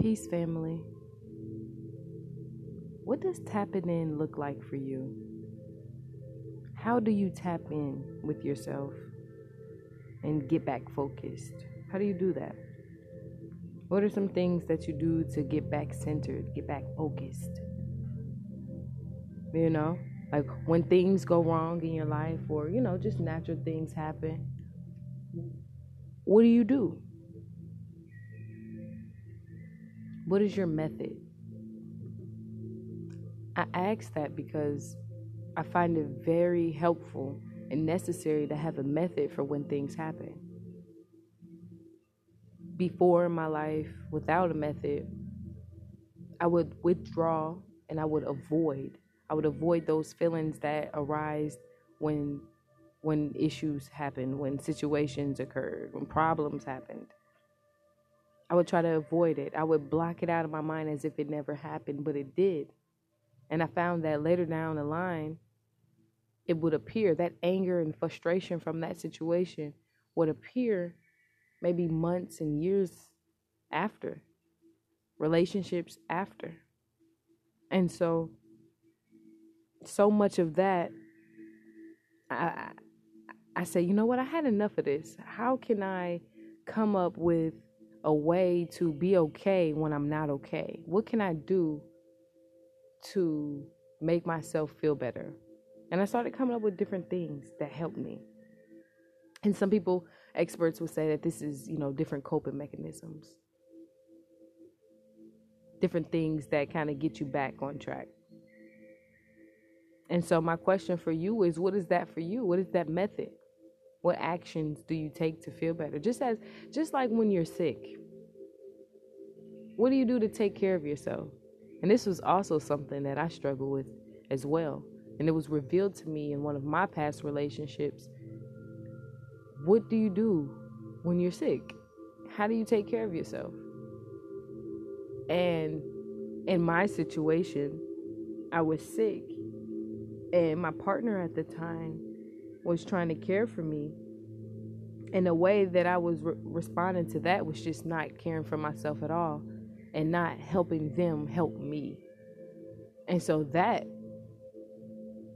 Peace, family. What does tapping in look like for you? How do you tap in with yourself and get back focused? How do you do that? What are some things that you do to get back centered, get back focused? You know, like when things go wrong in your life or, you know, just natural things happen, what do you do? What is your method? I ask that because I find it very helpful and necessary to have a method for when things happen. Before in my life, without a method, I would withdraw and I would avoid. I would avoid those feelings that arise when when issues happened, when situations occurred, when problems happened. I would try to avoid it. I would block it out of my mind as if it never happened, but it did. And I found that later down the line, it would appear that anger and frustration from that situation would appear maybe months and years after, relationships after. And so, so much of that, I, I say, you know what? I had enough of this. How can I come up with a way to be okay when I'm not okay? What can I do to make myself feel better? And I started coming up with different things that helped me. And some people, experts, would say that this is, you know, different coping mechanisms, different things that kind of get you back on track. And so, my question for you is what is that for you? What is that method? What actions do you take to feel better? Just as just like when you're sick. What do you do to take care of yourself? And this was also something that I struggle with as well. And it was revealed to me in one of my past relationships. What do you do when you're sick? How do you take care of yourself? And in my situation, I was sick, and my partner at the time was trying to care for me. And the way that I was re- responding to that was just not caring for myself at all and not helping them help me. And so that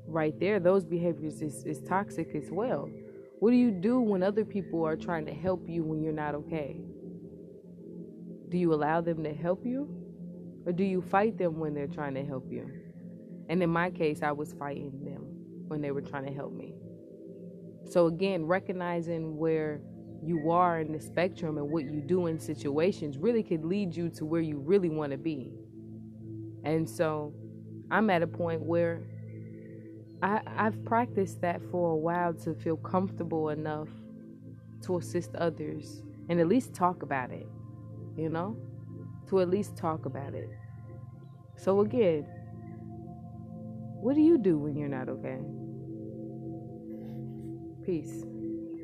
right there, those behaviors is, is toxic as well. What do you do when other people are trying to help you when you're not okay? Do you allow them to help you? Or do you fight them when they're trying to help you? And in my case, I was fighting them when they were trying to help me. So, again, recognizing where you are in the spectrum and what you do in situations really could lead you to where you really want to be. And so, I'm at a point where I, I've practiced that for a while to feel comfortable enough to assist others and at least talk about it, you know? To at least talk about it. So, again, what do you do when you're not okay? Peace.